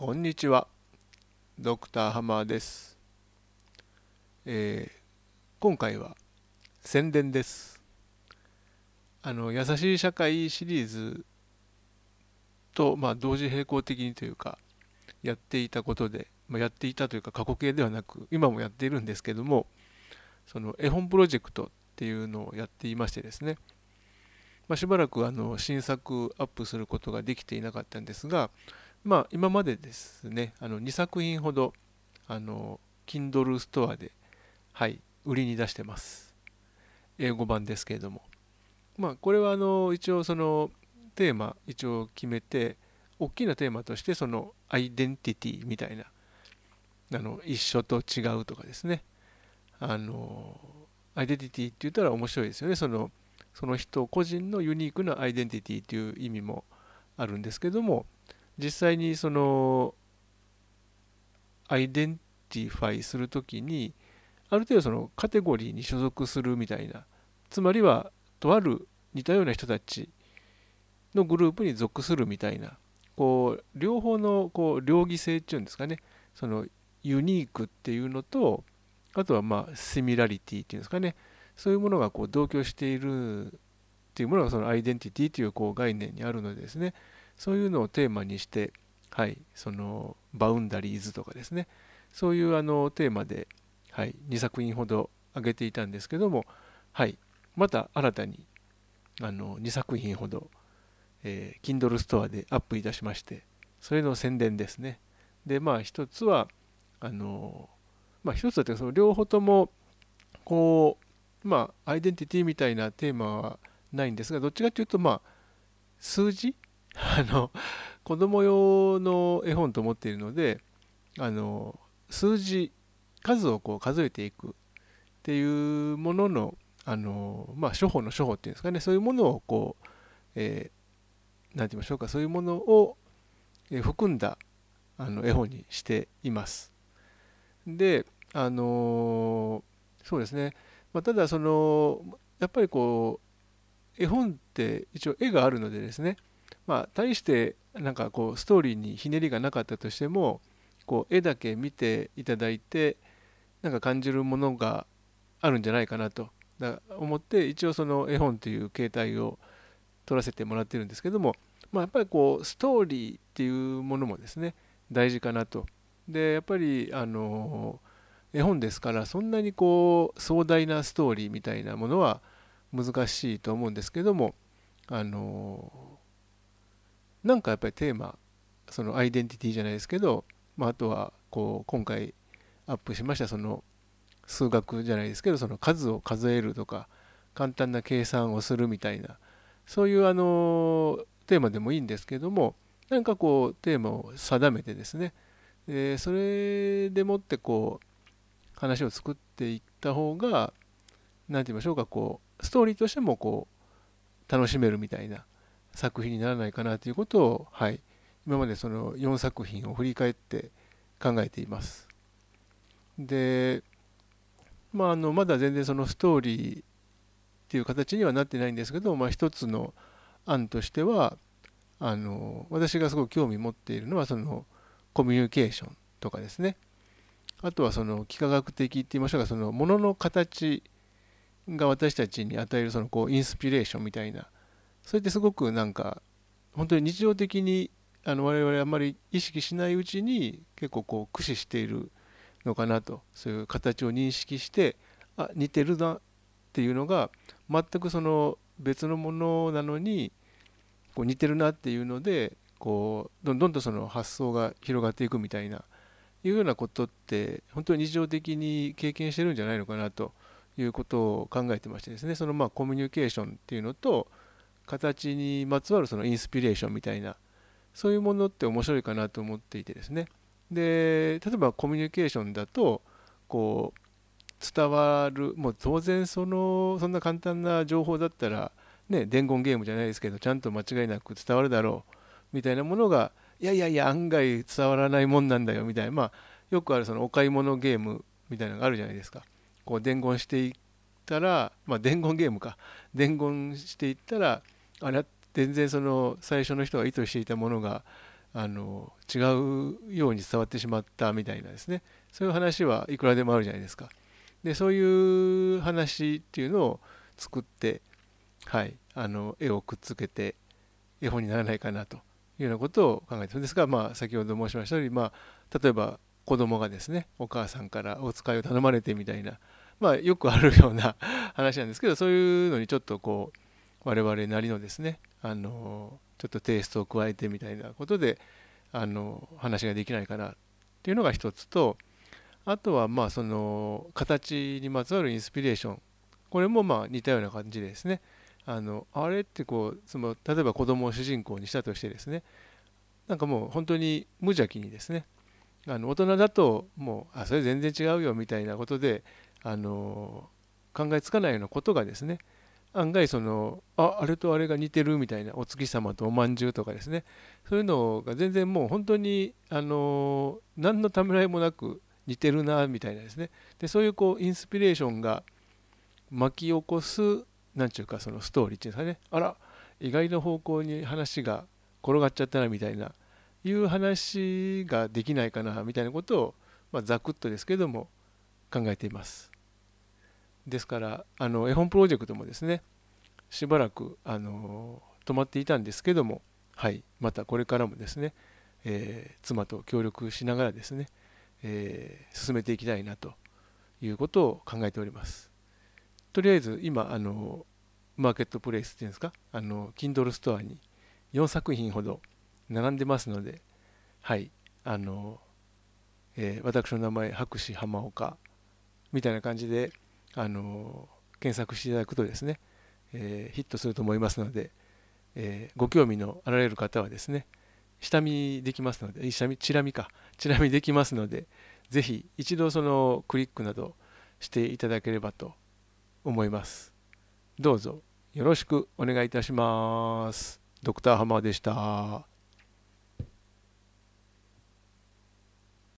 こんにちは。ドクターハマーです。えー今回は宣伝です。あの、優しい社会シリーズと、まあ、同時並行的にというか、やっていたことで、まあ、やっていたというか過去形ではなく、今もやっているんですけども、その絵本プロジェクトっていうのをやっていましてですね、まあ、しばらくあの新作アップすることができていなかったんですが、まあ、今までですね、あの2作品ほど、あの、Kindle ストアで、はい、売りに出してます。英語版ですけれども。まあ、これはあの、一応その、テーマ、一応決めて、大きなテーマとして、その、アイデンティティみたいな、あの、一緒と違うとかですね。あの、アイデンティティって言ったら面白いですよね。その、その人個人のユニークなアイデンティティという意味もあるんですけども、実際にその identify するときにある程度そのカテゴリーに所属するみたいなつまりはとある似たような人たちのグループに属するみたいなこう両方のこう両義性っていうんですかねそのユニークっていうのとあとはまあ similarity っていうんですかねそういうものがこう同居しているっていうものがそのアイデンティティというこう概念にあるのでですねそういうのをテーマにして、はい、そのバウンダリーズとかですね、そういうあのテーマで、はい、2作品ほど上げていたんですけども、はい、また新たにあの2作品ほど、えー Kindle ストアでアップいたしまして、それの宣伝ですね。で、まあ一つは、あの、まあ一つだってその両方とも、こう、まあアイデンティティみたいなテーマはないんですが、どっちかというと、まあ数字あの子供用の絵本と思っているのであの数字数をこう数えていくっていうもののあの、まあ、処方の処方っていうんですかねそういうものをこう、えーて言いましょうかそういうものを含んだあの絵本にしています。であのそうですね、まあ、ただそのやっぱりこう絵本って一応絵があるのでですねまあ、大してなんかこうストーリーにひねりがなかったとしてもこう絵だけ見ていただいてなんか感じるものがあるんじゃないかなと思って一応その絵本という形態を取らせてもらってるんですけども、まあ、やっぱりこうストーリーっていうものもですね大事かなと。でやっぱりあの絵本ですからそんなにこう壮大なストーリーみたいなものは難しいと思うんですけどもあのなんかやっぱりテーマそのアイデンティティじゃないですけど、まあ、あとはこう今回アップしましたその数学じゃないですけどその数を数えるとか簡単な計算をするみたいなそういうあのテーマでもいいんですけどもなんかこうテーマを定めてですねでそれでもってこう話を作っていった方が何て言いましょうかこうストーリーとしてもこう楽しめるみたいな作品にならないかなということを、はい、今までその4作品を振り返って考えています。で、まあ、あのまだ全然そのストーリーっていう形にはなってないんですけど、まあ、一つの案としてはあの私がすごく興味持っているのはそのコミュニケーションとかですねあとはその幾何学的って言いましょうかそのものの形が私たちに与えるそのこうインスピレーションみたいなそれってすごくなんか本当に日常的にあの我々あんまり意識しないうちに結構こう駆使しているのかなとそういう形を認識してあ似てるなっていうのが全くその別のものなのにこう似てるなっていうのでこうどんどんとその発想が広がっていくみたいないうようなことって本当に日常的に経験してるんじゃないのかなということを考えてましてですね。そのまあコミュニケーションっていうのと形にまつわるそのインスピレーションみたいなそういうものって面白いかなと思っていてですね。で例えばコミュニケーションだとこう伝わるもう当然そのそんな簡単な情報だったらね伝言ゲームじゃないですけどちゃんと間違いなく伝わるだろうみたいなものがいやいやいや案外伝わらないもんなんだよみたいなまあよくあるそのお買い物ゲームみたいなのがあるじゃないですか。こう伝言していったらまあ伝言ゲームか。伝言していったらあれ全然その最初の人が意図していたものがあの違うように伝わってしまったみたいなですねそういう話はいくらでもあるじゃないですか。でそういう話っていうのを作って、はい、あの絵をくっつけて絵本にならないかなというようなことを考えてるんですが、まあ、先ほど申しましたように、まあ、例えば子供がですねお母さんからお使いを頼まれてみたいな、まあ、よくあるような話なんですけどそういうのにちょっとこう我々なりのですねあのちょっとテイストを加えてみたいなことであの話ができないかなっていうのが一つとあとはまあその形にまつわるインスピレーション。これもまあ似たような感じでですね。あのあれってこうその例えば子供を主人公にしたとしてですねなんかもう本当に無邪気にですねあの大人だともうあそれ全然違うよみたいなことであの考えつかないようなことがですね案外そのああれとあれが似てるみたいなお月様とおまんじゅうとかですね。そういうのが全然もう本当にあの何のためらいもなく似てるなみたいなですね。でそういうこうインスピレーションが巻き起こす何ちゅうかそのストーリーっていうんですかね。あら意外な方向に話が転がっちゃったなみたいないう話ができないかなみたいなことを、まあ、ざくっとですけども考えています。ですからあの絵本プロジェクトもですねしばらくあの止まっていたんですけどもはいまたこれからもですね、えー、妻と協力しながらですね、えー、進めていきたいなということを考えております。とりあえず今あのマーケットプレイスっていうんですかあの Kindle ストアに4作品ほど並んでますのではいあの、えー、私の名前博士浜岡みたいな感じであの検索していただくとですね、えー、ヒットすると思いますので、えー、ご興味のあられる方はですね下見できますので下見チラ見かチラ見できますのでぜひ一度そのクリックなどしていただければと思います。どうぞよろしくお願いいたします。ドクターハマーでした。